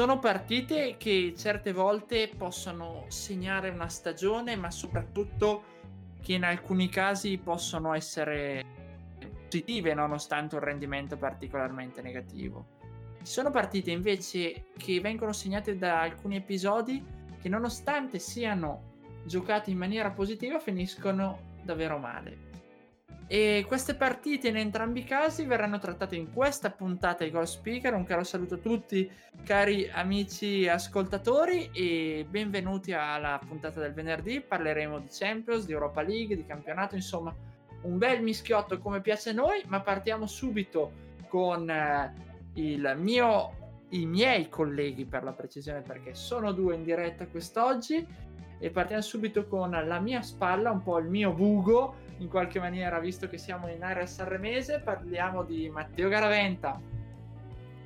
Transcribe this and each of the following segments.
Sono partite che certe volte possono segnare una stagione, ma soprattutto che in alcuni casi possono essere positive nonostante un rendimento particolarmente negativo. Sono partite invece che vengono segnate da alcuni episodi che nonostante siano giocate in maniera positiva finiscono davvero male. E queste partite in entrambi i casi verranno trattate in questa puntata di Goal Speaker. Un caro saluto a tutti, cari amici ascoltatori, e benvenuti alla puntata del venerdì. Parleremo di Champions, di Europa League, di campionato, insomma, un bel mischiotto come piace a noi. Ma partiamo subito con eh, il mio, i miei colleghi, per la precisione, perché sono due in diretta quest'oggi. E partiamo subito con la mia spalla, un po' il mio bugo in qualche maniera, visto che siamo in area sanremese, parliamo di Matteo Garaventa.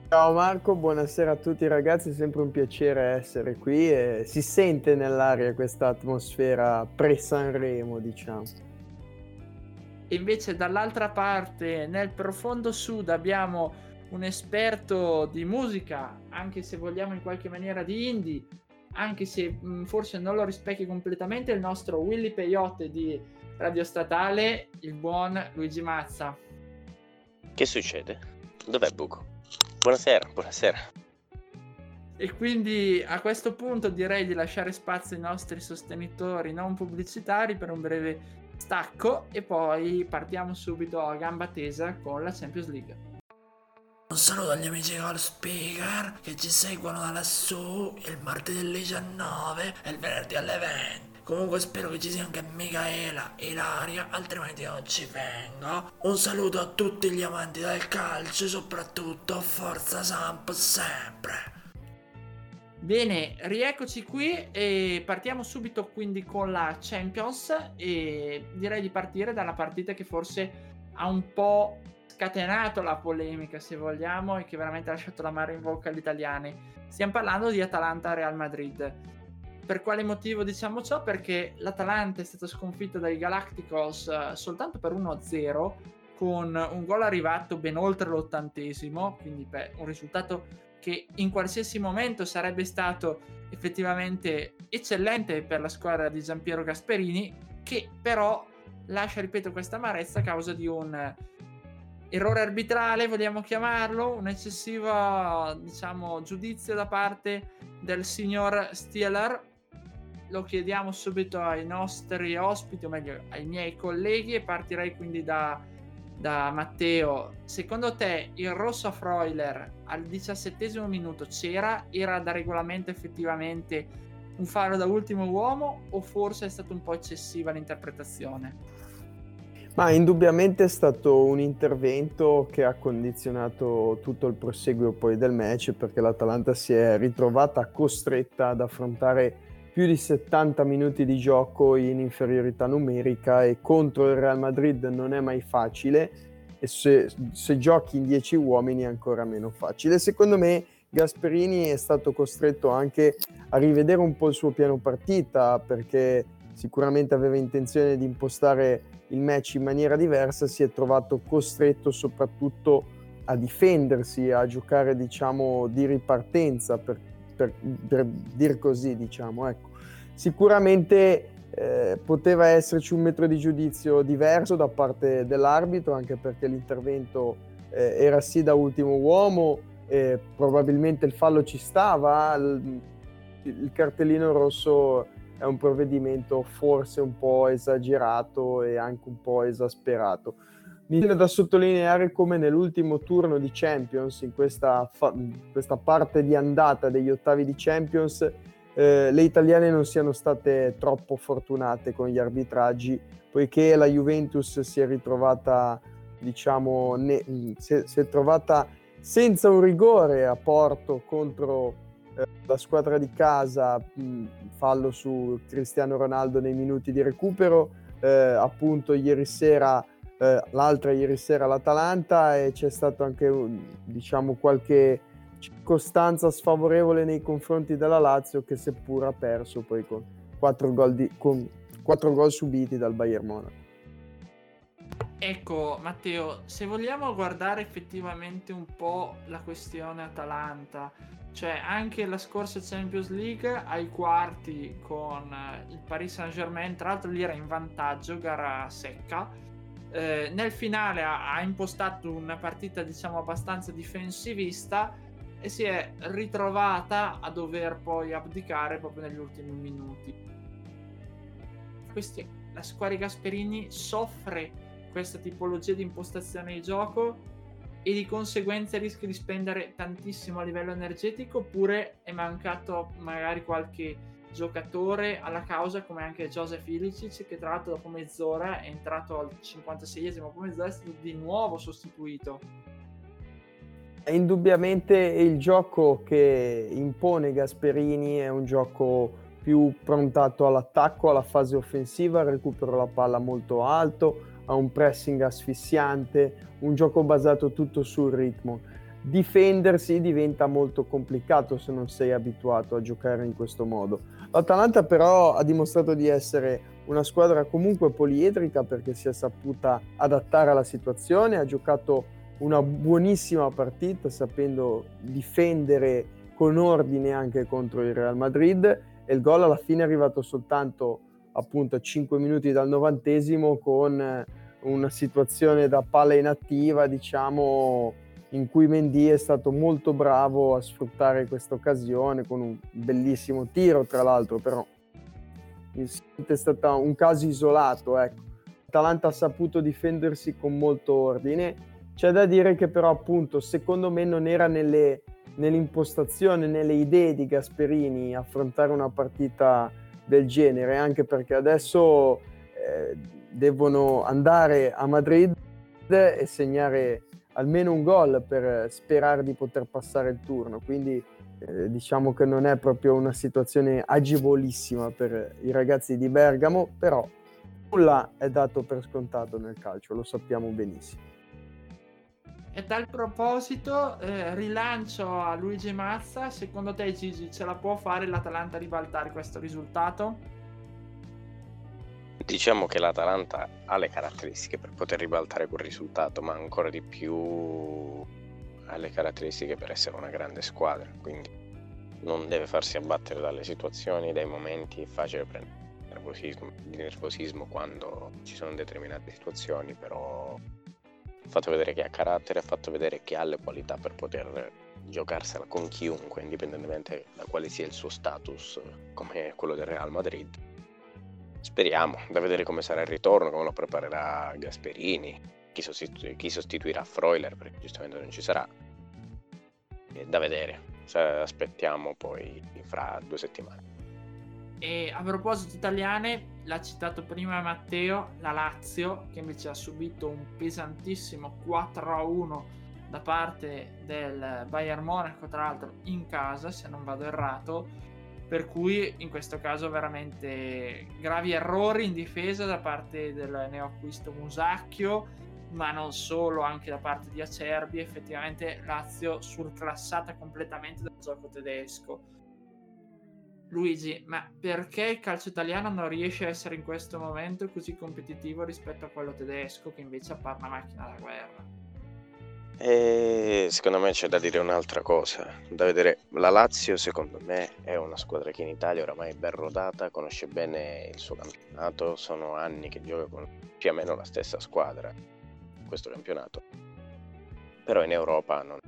Ciao Marco, buonasera a tutti ragazzi, è sempre un piacere essere qui e si sente nell'aria questa atmosfera pre-Sanremo, diciamo. Invece dall'altra parte, nel profondo sud, abbiamo un esperto di musica, anche se vogliamo in qualche maniera di indie, anche se mh, forse non lo rispecchia completamente, il nostro Willy Peyote di Radio Statale, il buon Luigi Mazza. Che succede? Dov'è Buco? Buonasera, buonasera. E quindi a questo punto direi di lasciare spazio ai nostri sostenitori non pubblicitari per un breve stacco e poi partiamo subito a gamba tesa con la Champions League. Un saluto agli amici call speaker che ci seguono da lassù il martedì alle 19 e il venerdì alle 20. Comunque spero che ci sia anche Michaela, Ilaria, altrimenti non ci vengo. Un saluto a tutti gli amanti del calcio, soprattutto Forza Samp sempre. Bene, rieccoci qui e partiamo subito quindi con la Champions e direi di partire dalla partita che forse ha un po' scatenato la polemica se vogliamo e che veramente ha lasciato la mare in bocca agli italiani. Stiamo parlando di Atalanta-Real Madrid. Per quale motivo diciamo ciò? Perché l'Atalanta è stata sconfitta dai Galacticos uh, soltanto per 1-0 con un gol arrivato ben oltre l'ottantesimo, quindi beh, un risultato che in qualsiasi momento sarebbe stato effettivamente eccellente per la squadra di Giampiero Gasperini, che però lascia, ripeto, questa amarezza a causa di un errore arbitrale, vogliamo chiamarlo, un eccessivo, diciamo, giudizio da parte del signor Stieler lo chiediamo subito ai nostri ospiti, o meglio ai miei colleghi, e partirei quindi da, da Matteo. Secondo te il rosso a Freuler al diciassettesimo minuto c'era? Era da regolamento effettivamente un faro da ultimo uomo o forse è stata un po' eccessiva l'interpretazione? Ma indubbiamente è stato un intervento che ha condizionato tutto il proseguio poi del match perché l'Atalanta si è ritrovata costretta ad affrontare più di 70 minuti di gioco in inferiorità numerica e contro il Real Madrid non è mai facile e se, se giochi in 10 uomini è ancora meno facile. Secondo me Gasperini è stato costretto anche a rivedere un po' il suo piano partita perché sicuramente aveva intenzione di impostare il match in maniera diversa, si è trovato costretto soprattutto a difendersi, a giocare diciamo di ripartenza per per, per dir così, diciamo. Ecco. Sicuramente eh, poteva esserci un metro di giudizio diverso da parte dell'arbitro, anche perché l'intervento eh, era sì da ultimo uomo, eh, probabilmente il fallo ci stava, il, il cartellino rosso è un provvedimento forse un po' esagerato e anche un po' esasperato. Mi viene da sottolineare come nell'ultimo turno di Champions, in questa, fa- questa parte di andata degli ottavi di Champions, eh, le italiane non siano state troppo fortunate con gli arbitraggi, poiché la Juventus si è ritrovata, diciamo, ne- si, è, si è trovata senza un rigore a Porto contro eh, la squadra di casa, mh, fallo su Cristiano Ronaldo nei minuti di recupero, eh, appunto ieri sera, eh, l'altra ieri sera l'Atalanta e c'è stato anche diciamo qualche circostanza sfavorevole nei confronti della Lazio che seppur ha perso poi con quattro gol, di, con quattro gol subiti dal Bayern Monaco. Ecco, Matteo, se vogliamo guardare effettivamente un po' la questione Atalanta, cioè anche la scorsa Champions League ai quarti con il Paris Saint-Germain, tra l'altro lì era in vantaggio, gara secca. Eh, nel finale ha, ha, impostato una partita diciamo abbastanza difensivista e si è ritrovata a dover poi abdicare proprio negli ultimi minuti. Questi, la squadra Gasperini soffre questa tipologia di impostazione di gioco e di conseguenza rischia di spendere tantissimo a livello energetico oppure è mancato magari qualche giocatore alla causa come anche Joseph Ilicic che tra l'altro dopo mezz'ora è entrato al 56esimo dopo mezz'ora è stato di nuovo sostituito indubbiamente il gioco che impone Gasperini è un gioco più prontato all'attacco, alla fase offensiva, recupero la palla molto alto, a un pressing asfissiante, un gioco basato tutto sul ritmo. Difendersi diventa molto complicato se non sei abituato a giocare in questo modo. L'Atalanta però ha dimostrato di essere una squadra comunque poliedrica perché si è saputa adattare alla situazione, ha giocato una buonissima partita sapendo difendere con ordine anche contro il Real Madrid e il gol alla fine è arrivato soltanto appunto a 5 minuti dal novantesimo con una situazione da palla inattiva, diciamo, in cui Mendy è stato molto bravo a sfruttare questa occasione con un bellissimo tiro, tra l'altro, però è stato un caso isolato, ecco. Atalanta ha saputo difendersi con molto ordine. C'è da dire che però appunto secondo me non era nelle, nell'impostazione, nelle idee di Gasperini affrontare una partita del genere, anche perché adesso eh, devono andare a Madrid e segnare almeno un gol per sperare di poter passare il turno. Quindi eh, diciamo che non è proprio una situazione agevolissima per i ragazzi di Bergamo, però nulla è dato per scontato nel calcio, lo sappiamo benissimo. E tal proposito, eh, rilancio a Luigi Mazza. Secondo te, Gigi, ce la può fare l'Atalanta a ribaltare questo risultato? Diciamo che l'Atalanta ha le caratteristiche per poter ribaltare quel risultato, ma ancora di più ha le caratteristiche per essere una grande squadra. Quindi non deve farsi abbattere dalle situazioni, dai momenti. È facile prendere nervosismo, di nervosismo quando ci sono determinate situazioni, però ha fatto vedere che ha carattere, ha fatto vedere che ha le qualità per poter giocarsela con chiunque, indipendentemente da quale sia il suo status, come quello del Real Madrid. Speriamo, da vedere come sarà il ritorno, come lo preparerà Gasperini, chi, sostitu- chi sostituirà Freuler, perché giustamente non ci sarà. E da vedere, aspettiamo poi fra due settimane. E a proposito italiane, l'ha citato prima Matteo, la Lazio, che invece ha subito un pesantissimo 4-1 da parte del Bayern Monaco, tra l'altro in casa, se non vado errato, per cui in questo caso veramente gravi errori in difesa da parte del neoacquisto Musacchio, ma non solo, anche da parte di Acerbi, effettivamente Lazio surclassata completamente dal gioco tedesco Luigi, ma perché il calcio italiano non riesce a essere in questo momento così competitivo rispetto a quello tedesco che invece appare una macchina da guerra? E secondo me c'è da dire un'altra cosa, da vedere la Lazio secondo me è una squadra che in Italia oramai è ben rodata, conosce bene il suo campionato, sono anni che gioca con più o meno la stessa squadra in questo campionato, però in Europa non,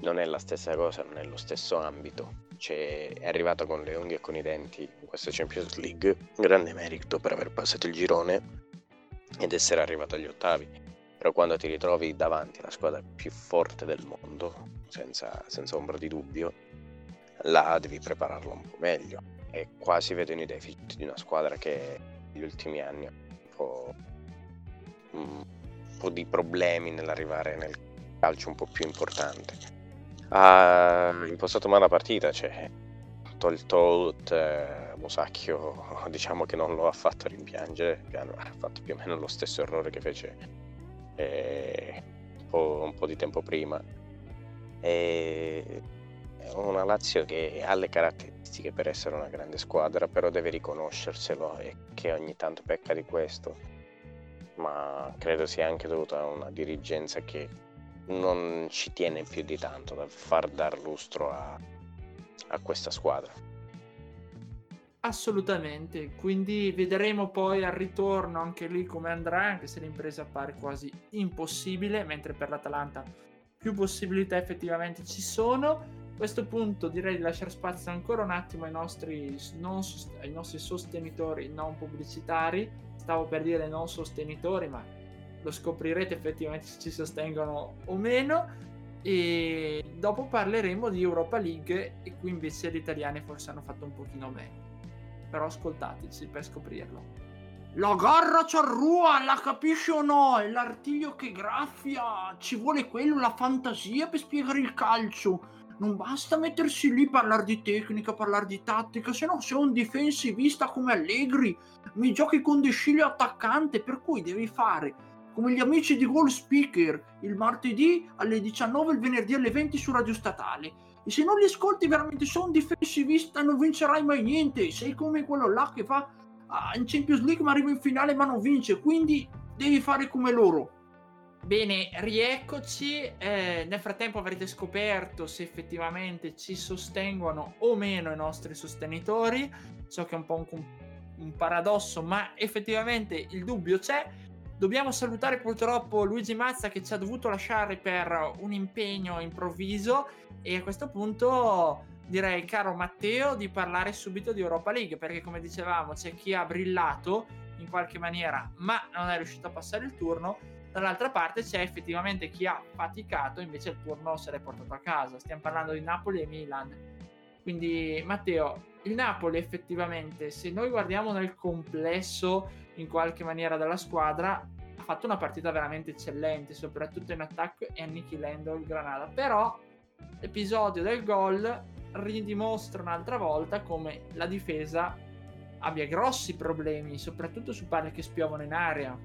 non è la stessa cosa, non è lo stesso ambito, cioè, è arrivato con le unghie e con i denti in questa Champions League, grande merito per aver passato il girone ed essere arrivato agli ottavi. Però quando ti ritrovi davanti alla squadra più forte del mondo, senza, senza ombra di dubbio, là devi prepararlo un po' meglio. E quasi vedono i deficit di una squadra che negli ultimi anni ha un po', un po' di problemi nell'arrivare nel calcio un po' più importante ha impostato male la partita, cioè tolto eh, Musacchio diciamo che non lo ha fatto rimpiangere, ha fatto più o meno lo stesso errore che fece eh, un, po', di tempo prima. E una Lazio che ha le caratteristiche per essere una grande squadra, però deve riconoscerselo e che ogni tanto pecca di questo. Ma credo sia anche dovuto a una dirigenza che non ci tiene più di tanto da far dar lustro a, a questa squadra. Assolutamente, quindi vedremo poi al ritorno anche lì come andrà, anche se l'impresa appare quasi impossibile, mentre per l'Atalanta più possibilità effettivamente ci sono. A questo punto direi di lasciare spazio ancora un attimo ai nostri, non, ai nostri sostenitori non pubblicitari, stavo per dire non sostenitori, ma lo scoprirete effettivamente se ci sostengono o meno. E dopo parleremo di Europa League e qui invece gli italiani forse hanno fatto un pochino meglio però ascoltateci per scoprirlo la garra ciarrua, la capisci o no? È l'artiglio che graffia. Ci vuole quello, la fantasia per spiegare il calcio. Non basta mettersi lì a parlare di tecnica, parlare di tattica, se no sei un difensivista come Allegri. Mi giochi con De attaccante, per cui devi fare come gli amici di Goal Speaker il martedì alle 19 e il venerdì alle 20 su Radio Statale. E se non li ascolti veramente sono un difensivista non vincerai mai niente. Sei come quello là che fa ah, in Champions League ma arriva in finale ma non vince. Quindi devi fare come loro. Bene, rieccoci. Eh, nel frattempo avrete scoperto se effettivamente ci sostengono o meno i nostri sostenitori. So che è un po' un, un paradosso, ma effettivamente il dubbio c'è Dobbiamo salutare purtroppo Luigi Mazza che ci ha dovuto lasciare per un impegno improvviso e a questo punto direi caro Matteo di parlare subito di Europa League perché come dicevamo c'è chi ha brillato in qualche maniera ma non è riuscito a passare il turno. Dall'altra parte c'è effettivamente chi ha faticato invece il turno se l'è portato a casa. Stiamo parlando di Napoli e Milan. Quindi Matteo il Napoli effettivamente se noi guardiamo nel complesso in qualche maniera dalla squadra, ha fatto una partita veramente eccellente, soprattutto in attacco e annichilendo il Granada. Però l'episodio del gol ridimostra un'altra volta come la difesa abbia grossi problemi, soprattutto su palle che spiovono in area.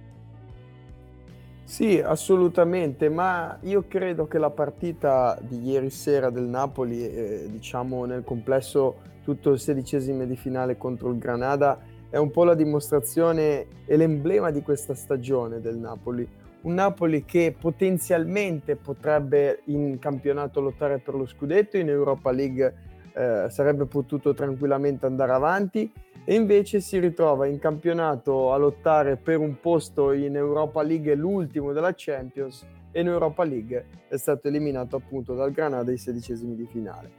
Sì, assolutamente, ma io credo che la partita di ieri sera del Napoli, eh, diciamo nel complesso tutto il sedicesimo di finale contro il Granada, è un po' la dimostrazione e l'emblema di questa stagione del Napoli. Un Napoli che potenzialmente potrebbe in campionato lottare per lo scudetto, in Europa League eh, sarebbe potuto tranquillamente andare avanti e invece si ritrova in campionato a lottare per un posto in Europa League, l'ultimo della Champions, e in Europa League è stato eliminato appunto dal Granada ai sedicesimi di finale.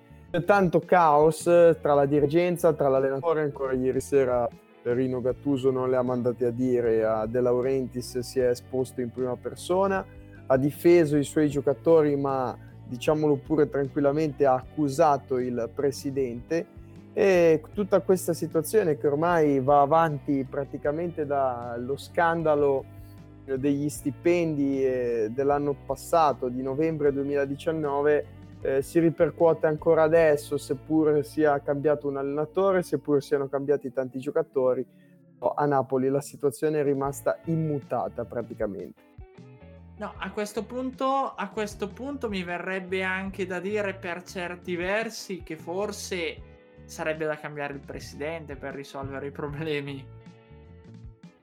Tanto caos tra la dirigenza, tra l'allenatore, ancora ieri sera Rino Gattuso non le ha mandati a dire, a De Laurentiis si è esposto in prima persona, ha difeso i suoi giocatori ma diciamolo pure tranquillamente ha accusato il presidente. E tutta questa situazione che ormai va avanti praticamente dallo scandalo degli stipendi eh, dell'anno passato di novembre 2019 eh, si ripercuote ancora adesso, seppur sia cambiato un allenatore, seppur siano cambiati tanti giocatori. A Napoli la situazione è rimasta immutata praticamente. No, a questo, punto, a questo punto mi verrebbe anche da dire per certi versi che forse sarebbe da cambiare il presidente per risolvere i problemi.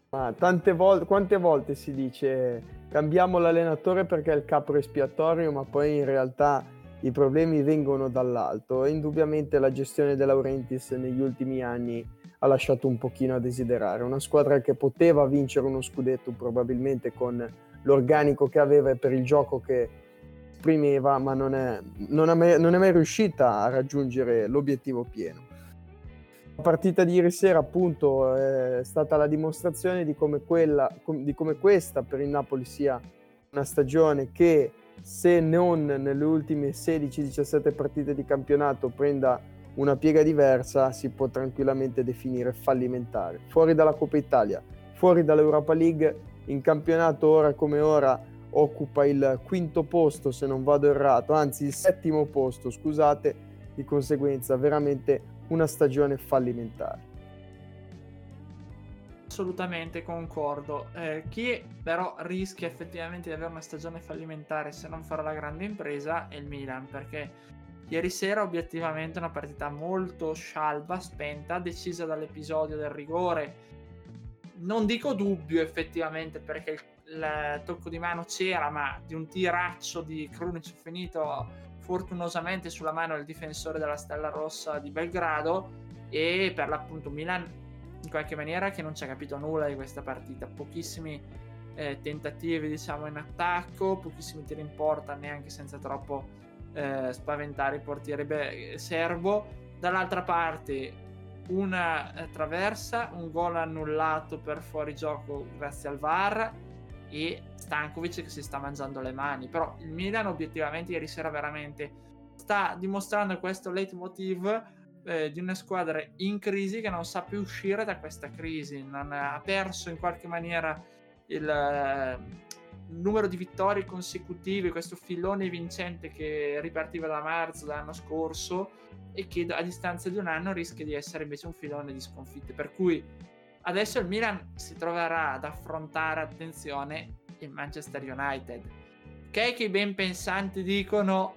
Ma tante volte, quante volte si dice cambiamo l'allenatore perché è il capo espiatorio, ma poi in realtà i problemi vengono dall'alto e indubbiamente la gestione della Laurentiis negli ultimi anni ha lasciato un pochino a desiderare. Una squadra che poteva vincere uno scudetto probabilmente con l'organico che aveva e per il gioco che esprimeva, ma non è, non, è mai, non è mai riuscita a raggiungere l'obiettivo pieno. La partita di ieri sera appunto è stata la dimostrazione di come, quella, di come questa per il Napoli sia una stagione che se non nelle ultime 16-17 partite di campionato prenda una piega diversa, si può tranquillamente definire fallimentare. Fuori dalla Coppa Italia, fuori dall'Europa League, in campionato ora come ora occupa il quinto posto se non vado errato, anzi il settimo posto, scusate, di conseguenza veramente una stagione fallimentare. Assolutamente concordo. Eh, chi però rischia effettivamente di avere una stagione fallimentare se non farà la grande impresa è il Milan, perché ieri sera obiettivamente una partita molto scialba, spenta, decisa dall'episodio del rigore. Non dico dubbio effettivamente perché il, il tocco di mano c'era, ma di un tiraccio di Krunic finito fortunosamente sulla mano del difensore della Stella Rossa di Belgrado e per l'appunto Milan in qualche maniera che non ci ha capito nulla di questa partita. Pochissimi eh, tentativi, diciamo, in attacco, pochissimi tiri in porta, neanche senza troppo eh, spaventare il portiere beh, serbo. Dall'altra parte una eh, traversa, un gol annullato per fuorigioco grazie al VAR e Stankovic che si sta mangiando le mani. Però il Milan obiettivamente ieri sera veramente sta dimostrando questo leitmotiv eh, di una squadra in crisi che non sa più uscire da questa crisi, non ha perso in qualche maniera il, eh, numero di vittorie consecutive, questo filone vincente che ripartiva da marzo dell'anno scorso e che a distanza di un anno rischia di essere invece un filone di sconfitte. Per cui adesso il Milan si troverà ad affrontare, attenzione, il Manchester United. Ok, che i ben pensanti dicono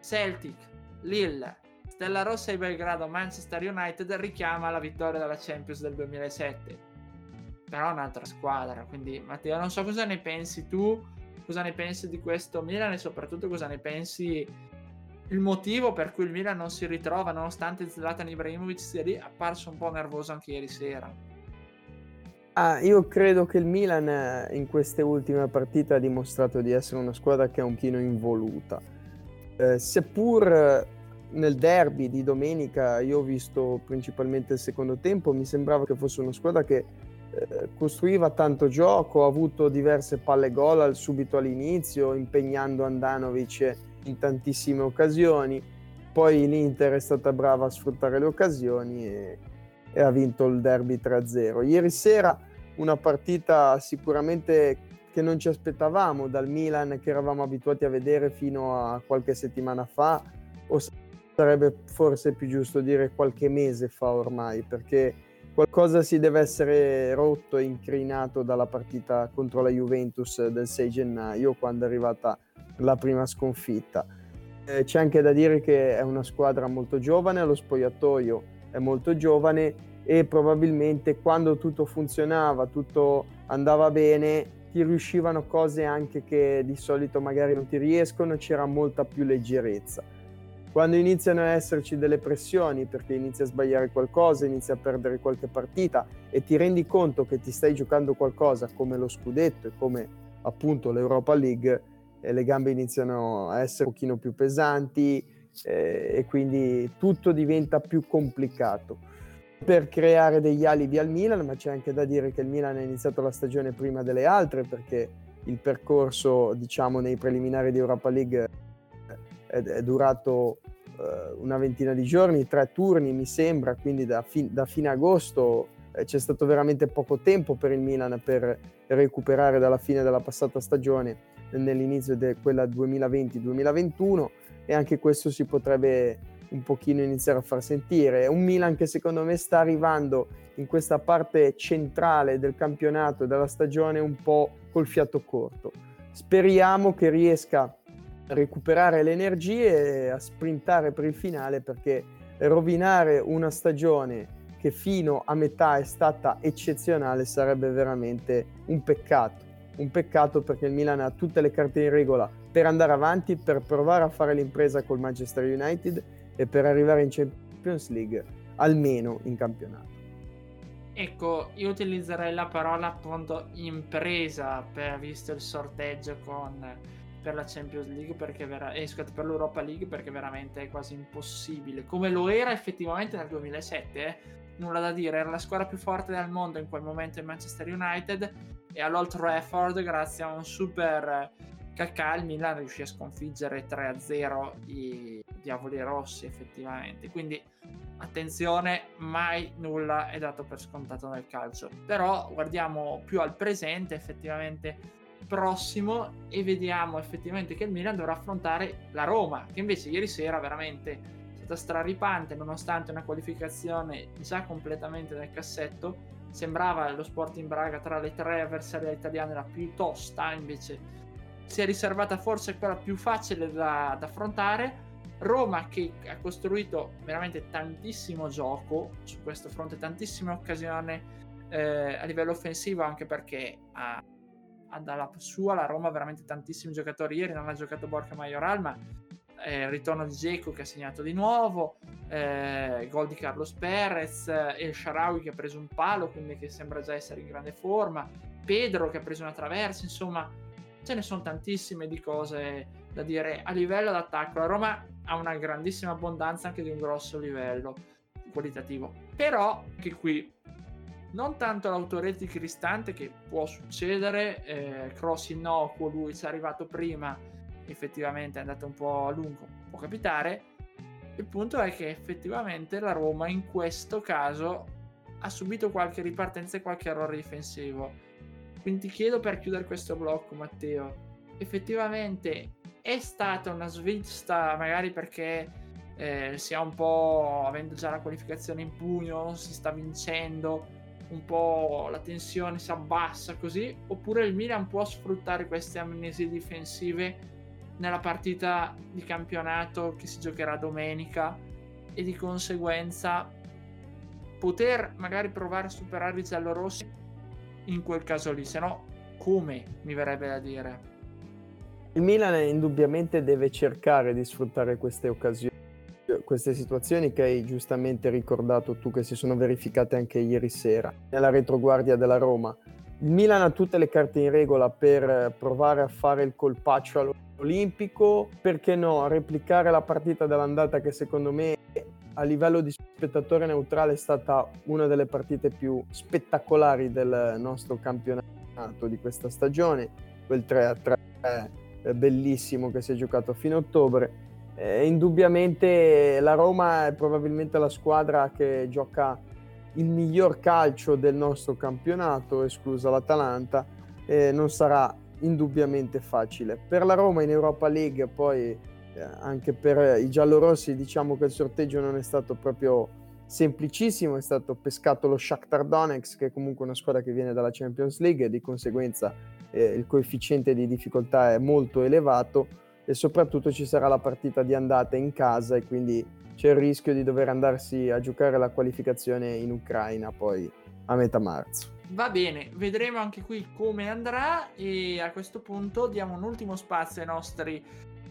Celtic, Lille, Stella Rossa e Belgrado Manchester United richiama la vittoria della Champions del 2007 però un'altra squadra quindi Matteo non so cosa ne pensi tu cosa ne pensi di questo Milan e soprattutto cosa ne pensi il motivo per cui il Milan non si ritrova nonostante Zlatan Ibrahimovic sia lì apparso un po' nervoso anche ieri sera? Ah, io credo che il Milan eh, in queste ultime partite ha dimostrato di essere una squadra che è un chino involuta. Eh, seppur nel derby di domenica io ho visto principalmente il secondo tempo, mi sembrava che fosse una squadra che eh, costruiva tanto gioco, ha avuto diverse palle gol al, subito all'inizio, impegnando Andanovic in tantissime occasioni, poi l'Inter è stata brava a sfruttare le occasioni e, e ha vinto il derby 3-0. Ieri sera una partita sicuramente che non ci aspettavamo dal Milan che eravamo abituati a vedere fino a qualche settimana fa o sarebbe forse più giusto dire qualche mese fa ormai, perché qualcosa si deve essere rotto e incrinato dalla partita contro la Juventus del 6 gennaio, quando è arrivata la prima sconfitta. Eh, c'è anche da dire che è una squadra molto giovane, lo spogliatoio è molto giovane e probabilmente quando tutto funzionava, tutto andava bene, ti riuscivano cose anche che di solito magari non ti riescono, c'era molta più leggerezza quando iniziano a esserci delle pressioni perché inizi a sbagliare qualcosa, inizi a perdere qualche partita e ti rendi conto che ti stai giocando qualcosa come lo scudetto e come appunto l'Europa League, e le gambe iniziano a essere un pochino più pesanti eh, e quindi tutto diventa più complicato. Per creare degli alibi al Milan, ma c'è anche da dire che il Milan ha iniziato la stagione prima delle altre perché il percorso, diciamo, nei preliminari di Europa League è, durato eh, una ventina di giorni, tre turni mi sembra, quindi da, fin- da fine agosto eh, c'è stato veramente poco tempo per il Milan per recuperare dalla fine della passata stagione nell'inizio di quella 2020-2021 e anche questo si potrebbe un pochino iniziare a far sentire. È un Milan che secondo me sta arrivando in questa parte centrale del campionato e della stagione un po' col fiato corto. Speriamo che riesca recuperare le energie e a sprintare per il finale perché rovinare una stagione che fino a metà è stata eccezionale sarebbe veramente un peccato. Un peccato perché il Milan ha tutte le carte in regola per andare avanti, per provare a fare l'impresa col Manchester United e per arrivare in Champions League, almeno in campionato. Ecco, io utilizzerei la parola appunto impresa per visto il sorteggio con per la Champions League perché vera- eh, scusate, per l'Europa League perché veramente è quasi impossibile come lo era effettivamente nel 2007 eh? nulla da dire era la squadra più forte del mondo in quel momento il Manchester United e all'Old Trafford grazie a un super Cacà il Milan riuscì a sconfiggere 3-0 i diavoli rossi effettivamente quindi attenzione mai nulla è dato per scontato nel calcio però guardiamo più al presente effettivamente prossimo e vediamo effettivamente che il Milan dovrà affrontare la Roma, che invece ieri sera veramente è stata straripante nonostante una qualificazione già completamente nel cassetto. Sembrava lo Sporting Braga tra le tre avversarie italiane la più tosta, invece si è riservata forse quella più facile da, da affrontare. Roma che ha costruito veramente tantissimo gioco su questo fronte, tantissime occasioni eh, a livello offensivo, anche perché ha, ha, dalla sua la Roma veramente tantissimi giocatori. Ieri non ha giocato Borca Majoral, ma eh, il ritorno di Geco che ha segnato di nuovo, eh, gol di Carlos Perez, eh, El Sharawi che ha preso un palo, quindi che sembra già essere in grande forma, Pedro che ha preso una traversa, insomma ce ne sono tantissime di cose da dire a livello d'attacco. La Roma ha una grandissima abbondanza anche di un grosso livello qualitativo. Però anche qui non tanto l'autorete di Cristante che può succedere, eh, cross innocuo, lui ci è arrivato prima, effettivamente è andato un po' a lungo, può capitare. Il punto è che effettivamente la Roma in questo caso ha subito qualche ripartenza e qualche errore difensivo quindi ti chiedo per chiudere questo blocco, Matteo, effettivamente è stata una svista, magari perché eh, si ha un po', avendo già la qualificazione in pugno, si sta vincendo, un po' la tensione si abbassa così, oppure il Milan può sfruttare queste amnesie difensive nella partita di campionato che si giocherà domenica e di conseguenza poter magari provare a superare i giallorossi in quel caso lì, se no come mi verrebbe da dire. Il Milan indubbiamente deve cercare di sfruttare queste occasioni, queste situazioni che hai giustamente ricordato tu che si sono verificate anche ieri sera nella retroguardia della Roma. Il Milan ha tutte le carte in regola per provare a fare il colpaccio all'Olimpico, perché no, replicare la partita dell'andata che secondo me a livello di spettatore neutrale è stata una delle partite più spettacolari del nostro campionato di questa stagione, quel 3-3 bellissimo che si è giocato a ottobre. Eh, indubbiamente la Roma è probabilmente la squadra che gioca il miglior calcio del nostro campionato, esclusa l'Atalanta, eh, non sarà indubbiamente facile. Per la Roma in Europa League poi eh, anche per i giallorossi diciamo che il sorteggio non è stato proprio semplicissimo, è stato pescato lo Shakhtar Donetsk che è comunque una squadra che viene dalla Champions League e di conseguenza eh, il coefficiente di difficoltà è molto elevato e soprattutto ci sarà la partita di andata in casa e quindi c'è il rischio di dover andarsi a giocare la qualificazione in Ucraina poi a metà marzo. Va bene, vedremo anche qui come andrà e a questo punto diamo un ultimo spazio ai nostri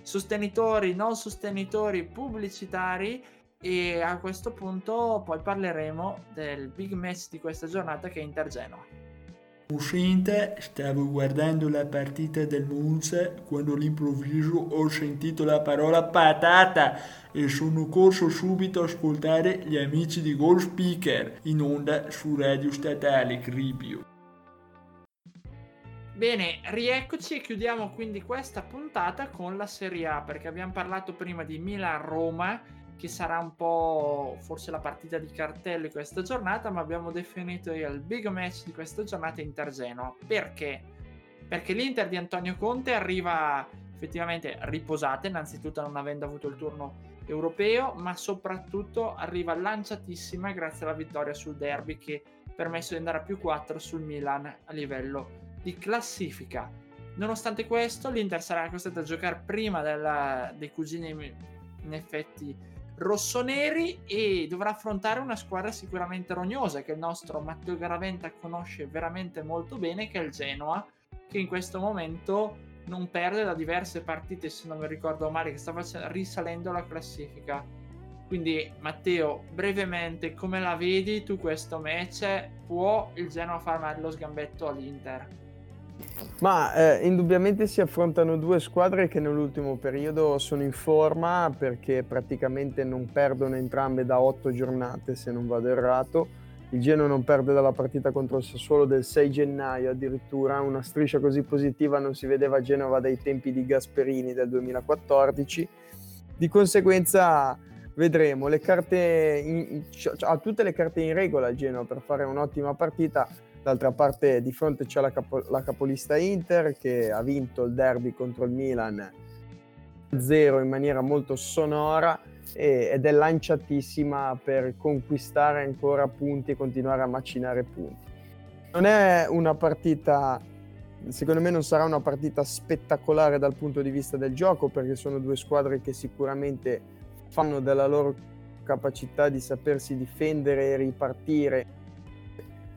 sostenitori, non sostenitori pubblicitari e a questo punto poi parleremo del big match di questa giornata che è Inter-Genoa. Uscente, stavo guardando la partita del Monza quando all'improvviso ho sentito la parola patata e sono corso subito a ascoltare gli amici di Gold Speaker in onda su Radio Statale Cribio. Bene, rieccoci e chiudiamo quindi questa puntata con la Serie A perché abbiamo parlato prima di Milan-Roma che sarà un po' forse la partita di cartello di questa giornata, ma abbiamo definito il big match di questa giornata Inter-Genoa. Perché? Perché l'Inter di Antonio Conte arriva effettivamente riposata, innanzitutto non avendo avuto il turno europeo, ma soprattutto arriva lanciatissima grazie alla vittoria sul derby che ha permesso di andare a più 4 sul Milan a livello di classifica. Nonostante questo, l'Inter sarà costretta a giocare prima della, dei cugini in effetti rossoneri e dovrà affrontare una squadra sicuramente rognosa che il nostro Matteo Garaventa conosce veramente molto bene, che è il Genoa, che in questo momento non perde da diverse partite, se non mi ricordo male, che sta risalendo la classifica. Quindi Matteo, brevemente, come la vedi tu questo match? Può il Genoa far male lo sgambetto all'Inter? Ma eh, indubbiamente si affrontano due squadre che nell'ultimo periodo sono in forma perché praticamente non perdono entrambe da otto giornate se non vado errato. Il Genoa non perde dalla partita contro il Sassuolo del 6 gennaio addirittura, una striscia così positiva non si vedeva a Genova dai tempi di Gasperini del 2014. Di conseguenza vedremo, le carte in, ha tutte le carte in regola il Genoa per fare un'ottima partita D'altra parte di fronte c'è la, capo- la capolista Inter che ha vinto il derby contro il Milan 0 in maniera molto sonora e- ed è lanciatissima per conquistare ancora punti e continuare a macinare punti. Non è una partita, secondo me non sarà una partita spettacolare dal punto di vista del gioco perché sono due squadre che sicuramente fanno della loro capacità di sapersi difendere e ripartire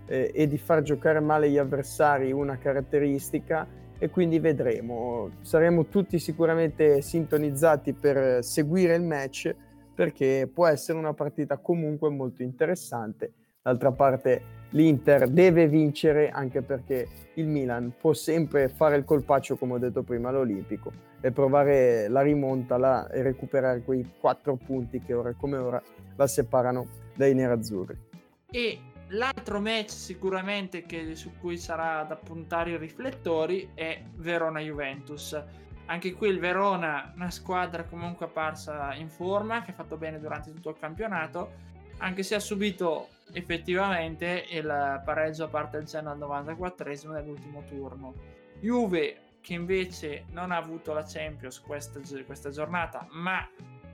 eh, e di far giocare male gli avversari una caratteristica e quindi vedremo. Saremo tutti sicuramente sintonizzati per seguire il match perché può essere una partita comunque molto interessante. D'altra parte l'Inter deve vincere anche perché il Milan può sempre fare il colpaccio come ho detto prima all'Olimpico e provare la rimonta là, e recuperare quei quattro punti che ora come ora la separano dai nerazzurri. E l'altro match sicuramente che, su cui sarà da puntare i riflettori è Verona-Juventus. Anche qui il Verona, una squadra comunque apparsa in forma, che ha fatto bene durante tutto il campionato, anche se ha subito effettivamente il pareggio a parte il Genoa al 94esimo nell'ultimo turno. Juve che invece non ha avuto la Champions questa, questa giornata, ma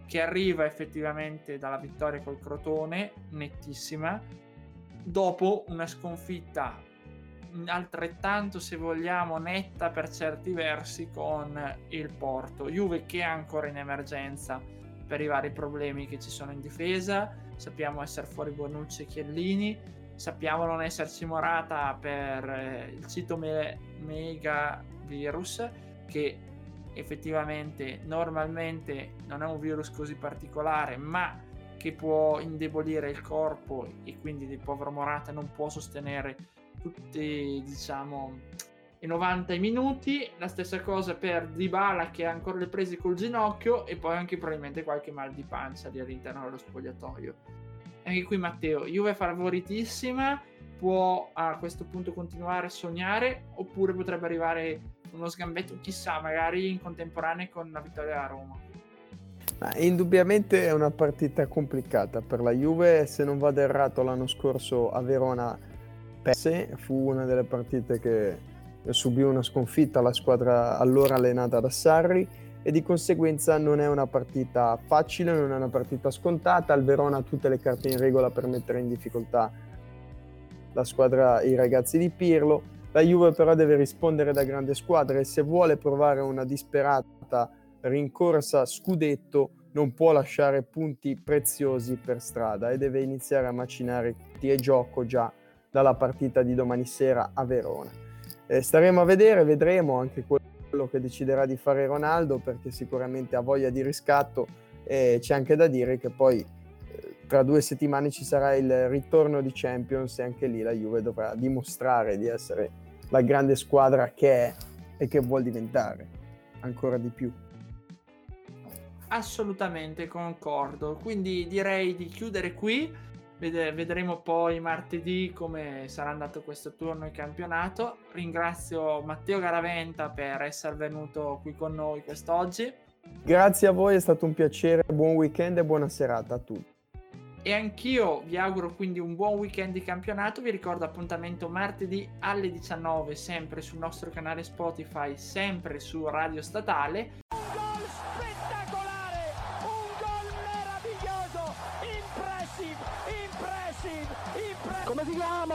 che arriva effettivamente dalla vittoria col Crotone, nettissima, dopo una sconfitta altrettanto, se vogliamo, netta per certi versi con il Porto. Juve che è ancora in emergenza per i vari problemi che ci sono in difesa, sappiamo essere fuori Bonucci e Chiellini, sappiamo non esserci Morata per eh, il cito Virus che effettivamente normalmente non è un virus così particolare ma che può indebolire il corpo e quindi il povero Morata non può sostenere tutti diciamo i 90 minuti. La stessa cosa per Dybala che ha ancora le prese col ginocchio e poi anche probabilmente qualche mal di pancia lì all'interno dello spogliatoio. Anche qui Matteo Juve favoritissima può a questo punto continuare a sognare oppure potrebbe arrivare uno sgambetto chissà magari in contemporanea con una vittoria a Roma indubbiamente è una partita complicata per la Juve se non vado errato l'anno scorso a Verona perse fu una delle partite che subì una sconfitta alla squadra allora allenata da Sarri e di conseguenza non è una partita facile, non è una partita scontata. Il Verona ha tutte le carte in regola per mettere in difficoltà la squadra, i ragazzi di Pirlo. La Juve però deve rispondere da grande squadra e se vuole provare una disperata rincorsa scudetto non può lasciare punti preziosi per strada e deve iniziare a macinare e gioco già dalla partita di domani sera a Verona. Eh, staremo a vedere, vedremo anche quello che deciderà di fare Ronaldo perché sicuramente ha voglia di riscatto e c'è anche da dire che poi eh, tra due settimane ci sarà il ritorno di Champions e anche lì la Juve dovrà dimostrare di essere la grande squadra che è e che vuol diventare ancora di più. Assolutamente concordo, quindi direi di chiudere qui vedremo poi martedì come sarà andato questo turno in campionato. Ringrazio Matteo Garaventa per essere venuto qui con noi quest'oggi. Grazie a voi, è stato un piacere, buon weekend e buona serata a tutti. E anch'io vi auguro quindi un buon weekend di campionato. Vi ricordo appuntamento martedì alle 19, sempre sul nostro canale Spotify, sempre su Radio Statale.